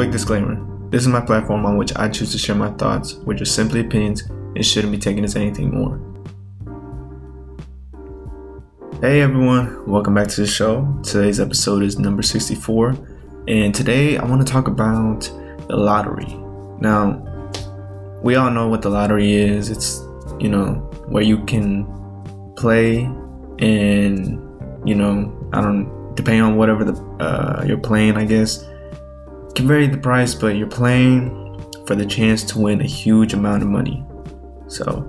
Quick disclaimer this is my platform on which I choose to share my thoughts, which are simply opinions and shouldn't be taken as anything more. Hey everyone, welcome back to the show. Today's episode is number 64, and today I want to talk about the lottery. Now, we all know what the lottery is. It's, you know, where you can play and, you know, I don't, depending on whatever the, uh, you're playing, I guess, can vary the price, but you're playing for the chance to win a huge amount of money. So,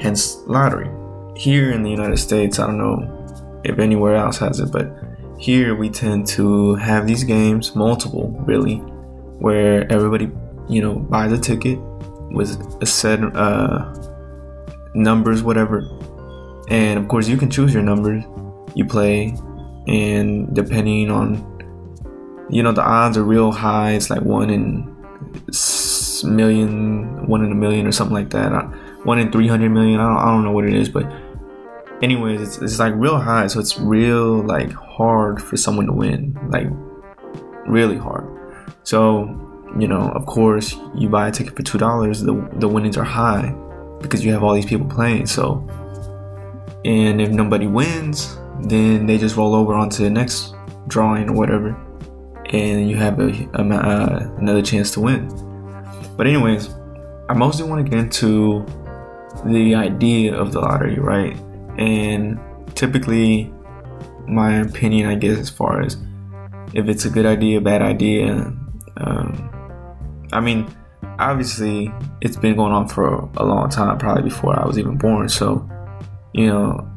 hence lottery. Here in the United States, I don't know if anywhere else has it, but here we tend to have these games, multiple really, where everybody, you know, buys a ticket with a set uh, numbers, whatever, and of course you can choose your numbers. You play, and depending on you know the odds are real high. It's like one in million, one in a million, or something like that. One in three hundred million. I don't, I don't know what it is, but anyways, it's, it's like real high. So it's real like hard for someone to win, like really hard. So you know, of course, you buy a ticket for two dollars. The the winnings are high because you have all these people playing. So, and if nobody wins, then they just roll over onto the next drawing or whatever and you have a, a uh, another chance to win. But anyways, I mostly want to get into the idea of the lottery, right? And typically, my opinion, I guess, as far as if it's a good idea, bad idea. Um, I mean, obviously, it's been going on for a long time, probably before I was even born. So, you know,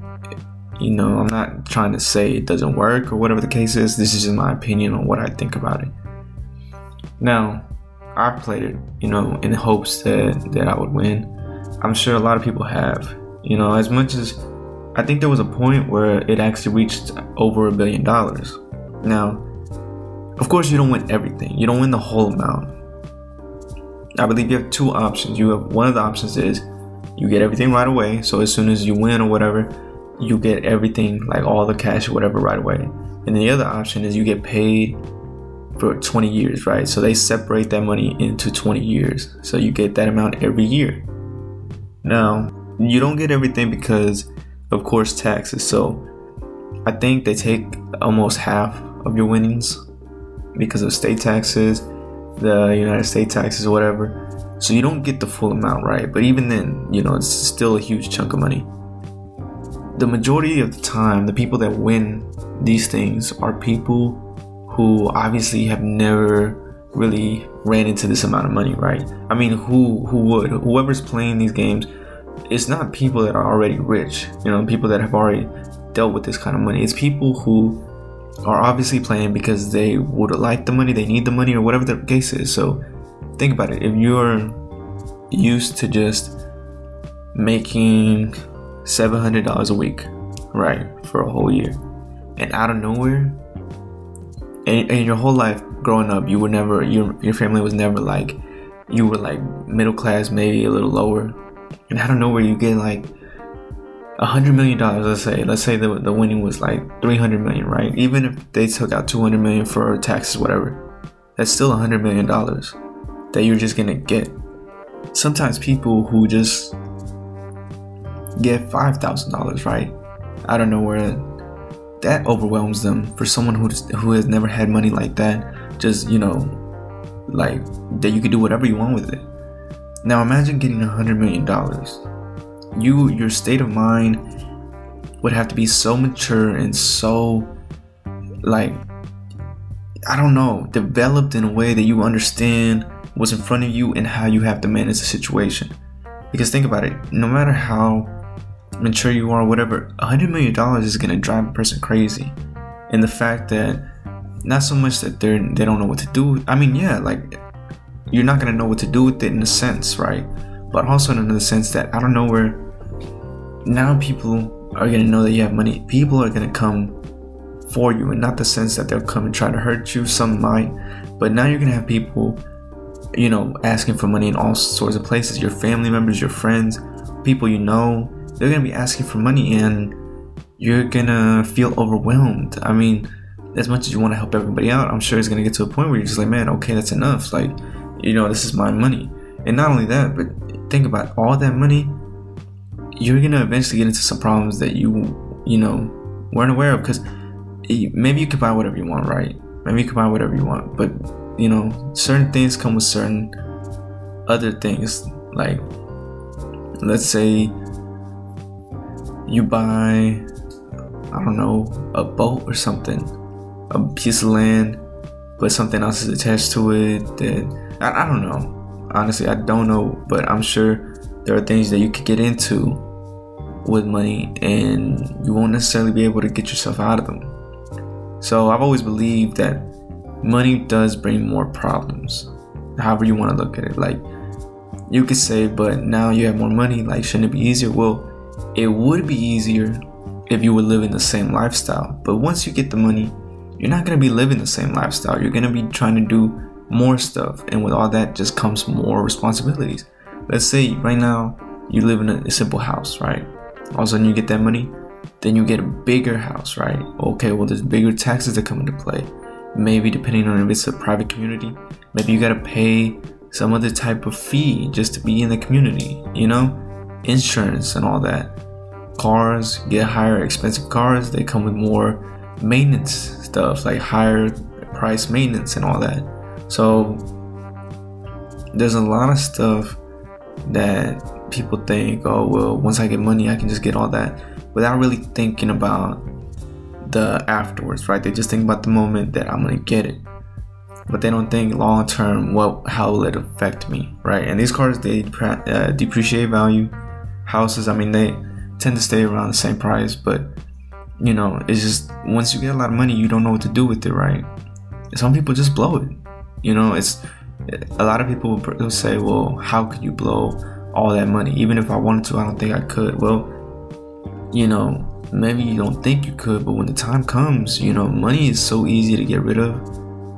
you know, I'm not trying to say it doesn't work or whatever the case is. This is just my opinion on what I think about it. Now, I played it, you know, in hopes that that I would win. I'm sure a lot of people have. You know, as much as I think there was a point where it actually reached over a billion dollars. Now, of course, you don't win everything. You don't win the whole amount. I believe you have two options. You have one of the options is you get everything right away. So as soon as you win or whatever, you get everything, like all the cash or whatever, right away. And the other option is you get paid for 20 years, right? So they separate that money into 20 years. So you get that amount every year. Now, you don't get everything because, of course, taxes. So I think they take almost half of your winnings because of state taxes, the United States taxes, whatever. So you don't get the full amount, right? But even then, you know, it's still a huge chunk of money the majority of the time, the people that win these things are people who obviously have never really ran into this amount of money, right? I mean, who who would? Whoever's playing these games, it's not people that are already rich, you know, people that have already dealt with this kind of money. It's people who are obviously playing because they would like the money, they need the money, or whatever the case is. So think about it. If you're used to just making $700 a week, right, for a whole year. And out of nowhere, and, and your whole life growing up, you were never, your, your family was never like, you were like middle class, maybe a little lower. And out of nowhere, you get like a hundred million dollars. Let's say, let's say the, the winning was like 300 million, right? Even if they took out 200 million for taxes, whatever, that's still a hundred million dollars that you're just gonna get. Sometimes people who just get $5,000, right? I don't know where that overwhelms them for someone who who has never had money like that. Just, you know, like that you could do whatever you want with it. Now imagine getting a hundred million dollars. You your state of mind would have to be so mature and so like I don't know, developed in a way that you understand what's in front of you and how you have to manage the situation. Because think about it, no matter how mature you are, whatever, a hundred million dollars is gonna drive a person crazy. And the fact that not so much that they're they don't know what to do. I mean, yeah, like you're not gonna know what to do with it in a sense, right? But also in the sense that I don't know where now people are gonna know that you have money. People are gonna come for you, and not the sense that they'll come and try to hurt you. Some might, but now you're gonna have people, you know, asking for money in all sorts of places. Your family members, your friends, people you know, they're gonna be asking for money and you're gonna feel overwhelmed. I mean, as much as you want to help everybody out, I'm sure it's gonna get to a point where you're just like, man, okay, that's enough. Like, you know, this is my money. And not only that, but think about all that money, you're gonna eventually get into some problems that you, you know, weren't aware of. Because maybe you could buy whatever you want, right? Maybe you can buy whatever you want, but you know, certain things come with certain other things. Like, let's say you buy, I don't know, a boat or something, a piece of land, but something else is attached to it. That I, I don't know. Honestly, I don't know, but I'm sure there are things that you could get into with money and you won't necessarily be able to get yourself out of them. So I've always believed that money does bring more problems. However you want to look at it. Like you could say, but now you have more money, like shouldn't it be easier? Well, it would be easier if you were living the same lifestyle. But once you get the money, you're not gonna be living the same lifestyle. You're gonna be trying to do more stuff, and with all that just comes more responsibilities. Let's say right now you live in a, simple house, right? All of a sudden you get that money, then you get a bigger house, right? Okay, well there's bigger taxes that come into play. Maybe depending on if it's a private community, maybe you gotta pay some other type of fee just to be in the community, you know? Insurance and all that. Cars, get higher expensive cars, they come with more maintenance stuff, like higher price maintenance and all that. So there's a lot of stuff that people think, oh well, once I get money, I can just get all that, without really thinking about the afterwards, right? They just think about the moment that I'm gonna get it, but they don't think long term. What, how will it affect me, right? And these cars they uh, depreciate value. Houses, I mean, they tend to stay around the same price, but you know, it's just once you get a lot of money, you don't know what to do with it, right? Some people just blow it. You know, it's a lot of people will say, well, how could you blow all that money? Even if I wanted to, I don't think I could. Well, you know, maybe you don't think you could, but when the time comes, you know, money is so easy to get rid of,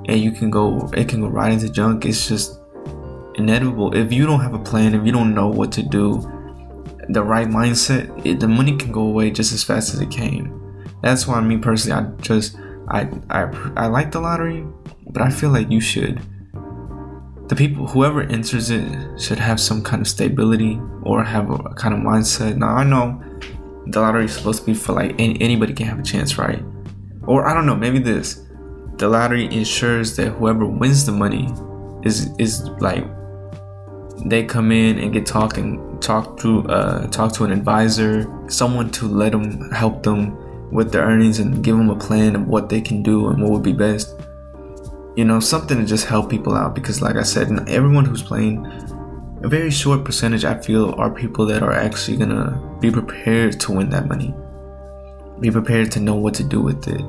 and you can go, it can go right into junk. It's just inevitable. If you don't have a plan, if you don't know what to do, the right mindset, it, the money can go away just as fast as it came. That's why me personally, I just I I I like the lottery, but I feel like you should. The people, whoever enters it, should have some kind of stability or have a kind of mindset. Now I know the lottery is supposed to be for like any, anybody can have a chance, right? Or I don't know, maybe this. The lottery ensures that whoever wins the money is is like they come in and get talking talk to uh, talk to an advisor, someone to let them help them with their earnings and give them a plan of what they can do and what would be best. You know, something to just help people out because, like I said, everyone who's playing, a very short percentage I feel are people that are actually gonna be prepared to win that money, be prepared to know what to do with it.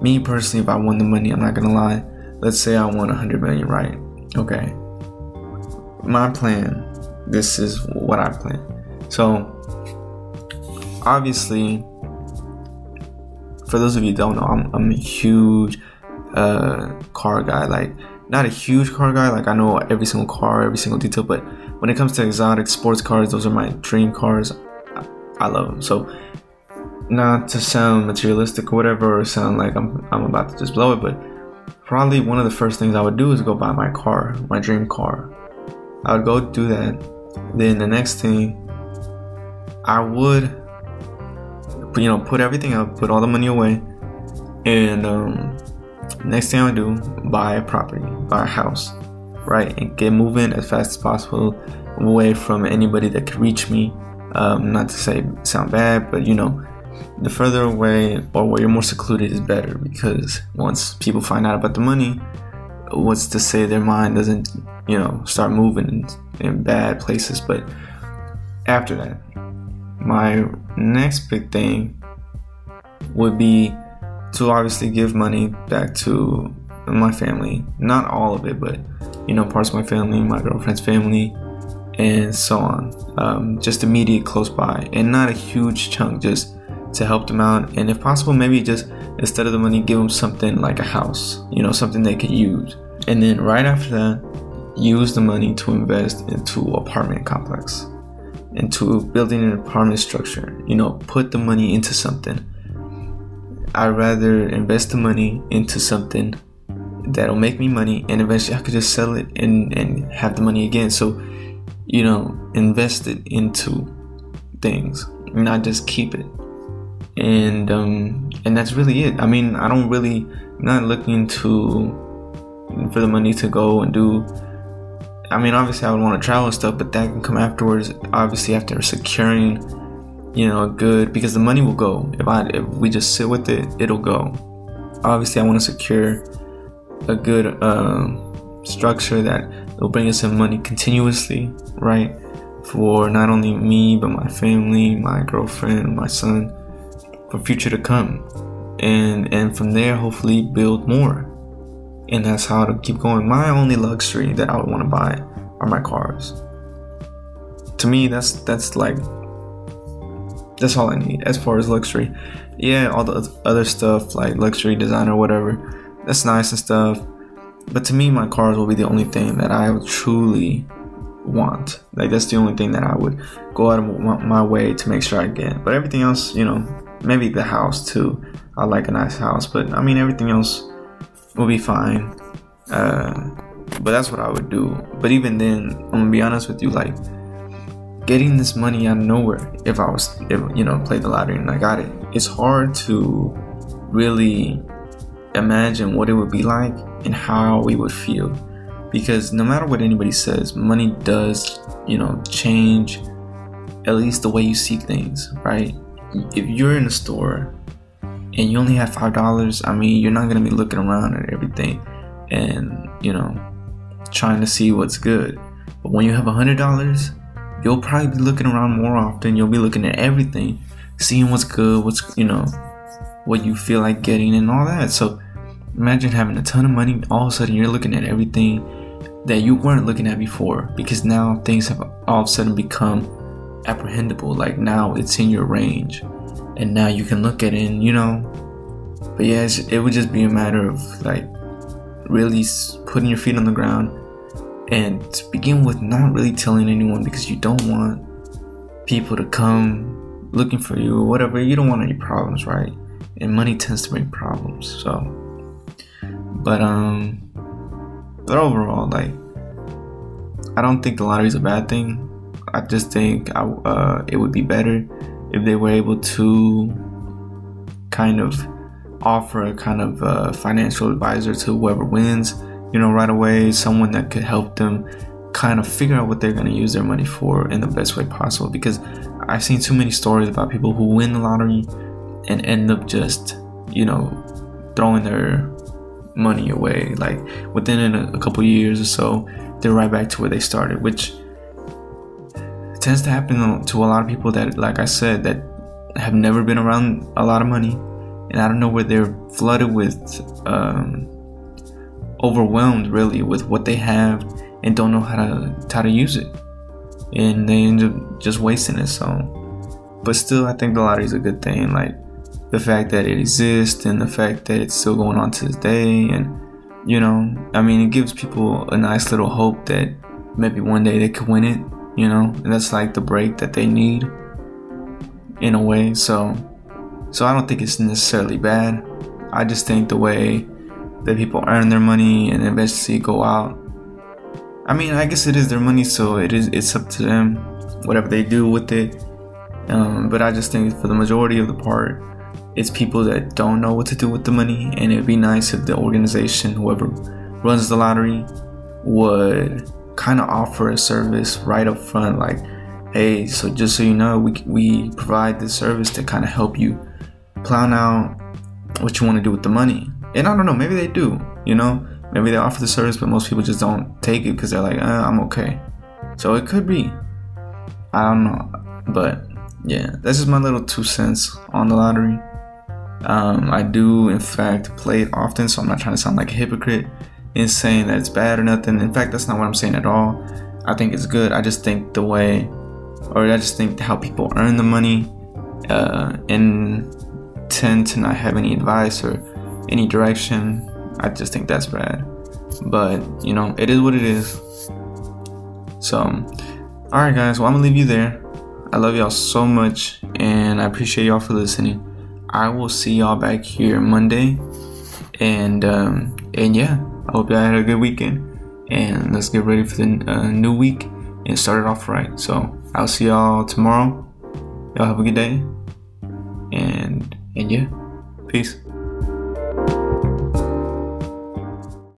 Me personally, if I won the money, I'm not gonna lie. Let's say I won 100 million, right? Okay. My plan, this is what I plan. So, obviously, for those of you don't know, I'm, I'm a huge uh, car guy. Like, not a huge car guy. Like, I know every single car, every single detail. But when it comes to exotic sports cars, those are my dream cars. I, I love them. So, not to sound materialistic or whatever, or sound like I'm, I'm about to just blow it, but probably one of the first things I would do is go buy my car, my dream car. I would go do that. Then the next thing, I would you know, put everything up, put all the money away, and um, next thing I would do, buy a property, buy a house, right, and get moving as fast as possible away from anybody that could reach me. Um, not to say sound bad, but you know, the further away or where you're more secluded is better because once people find out about the money, what's to say their mind doesn't, you know, start moving in, in bad places. But after that, my next big thing would be to obviously give money back to my family. Not all of it, but you know, parts of my family, my girlfriend's family, and so on. Um, just immediate close by, and not a huge chunk, just to help them out. And if possible, maybe just instead of the money, give them something like a house, you know, something they could use. And then right after that, use the money to invest into apartment complex into building an apartment structure. You know, put the money into something. I'd rather invest the money into something that'll make me money and eventually I could just sell it and, and have the money again. So, you know, invest it into things, not just keep it. And um and that's really it. I mean, I don't really I'm not looking to for the money to go and do I mean, obviously I would want to travel and stuff, but that can come afterwards. Obviously after securing, you know, a good because the money will go. If I if we just sit with it, it'll go. Obviously I want to secure a good uh, structure that will bring us in money continuously, right? For not only me, but my family, my girlfriend, my son, for future to come. And and from there hopefully build more. And that's how to keep going. My only luxury that I would want to buy are my cars. To me that's that's like that's all I need as far as luxury. Yeah, all the other stuff like luxury design or whatever that's nice and stuff. But to me, my cars will be the only thing that I would truly want. Like that's the only thing that I would go out of my way to make sure I get. But everything else, you know, maybe the house too. I like a nice house, but I mean everything else will be fine. Uh, but that's what I would do. But even then, I'm gonna be honest with you, like getting this money out of nowhere. If I was, if, you know, play the lottery and I got it, it's hard to really imagine what it would be like and how we would feel. Because no matter what anybody says, money does, you know, change at least the way you see things, right? If you're in a store and you only have five dollars, I mean, you're not gonna be looking around at everything and, you know, trying to see what's good. But when you have a hundred dollars, you'll probably be looking around more often. You'll be looking at everything, seeing what's good, what's, you know, what you feel like getting and all that. So imagine having a ton of money, all of a sudden you're looking at everything that you weren't looking at before because now things have all of a sudden become apprehendable. Like now it's in your range and now you can look at it and you know. But yeah, it would just be a matter of like really putting your feet on the ground and begin with not really telling anyone because you don't want people to come looking for you or whatever. You don't want any problems, right? and money tends to bring problems. So, but um, but overall, like, I don't think the lottery is a bad thing. I just think I, uh, it would be better if they were able to kind of offer a kind of uh, financial advisor to whoever wins, you know, right away, someone that could help them kind of figure out what they're going to use their money for in the best way possible. Because I've seen too many stories about people who win the lottery and end up just, you know, throwing their money away. Like within a, a couple years or so, they're right back to where they started, which tends to happen to a lot of people that, like I said, that have never been around a lot of money, and I don't know where they're flooded with, um, overwhelmed really with what they have, and don't know how to how to use it, and they end up just wasting it. So, but still, I think the lottery is a good thing. Like the fact that it exists and the fact that it's still going on to this day and you know i mean it gives people a nice little hope that maybe one day they could win it you know that's like the break that they need in a way. So so i don't think it's necessarily bad. I just think the way that people earn their money and eventually go out i mean i guess it is their money so it is it's up to them whatever they do with it. Um, but i just think for the majority of the part it's people that don't know what to do with the money and it'd be nice if the organization whoever runs the lottery would kind of offer a service right up front like hey so just so you know we, we provide this service to kind of help you plan out what you want to do with the money. And i don't know maybe they do you know? Maybe they offer the service but most people just don't take it because they're like uh, i'm okay. So it could be. I don't know but yeah this is my little two cents on the lottery. Um, I do, in fact, play it often, so I'm not trying to sound like a hypocrite in saying that it's bad or nothing. In fact, that's not what I'm saying at all. I think it's good. I just think the way, or I just think how people earn the money uh, and tend to not have any advice or any direction. I just think that's bad. But, you know, it is what it is. So, alright, guys, well, I'm gonna leave you there. I love y'all so much, and I appreciate y'all for listening. I will see y'all back here Monday. And um, and yeah, I hope y'all had a good weekend. And let's get ready for the uh, new week and start it off right. So I'll see y'all tomorrow. Y'all have a good day. And and yeah, peace.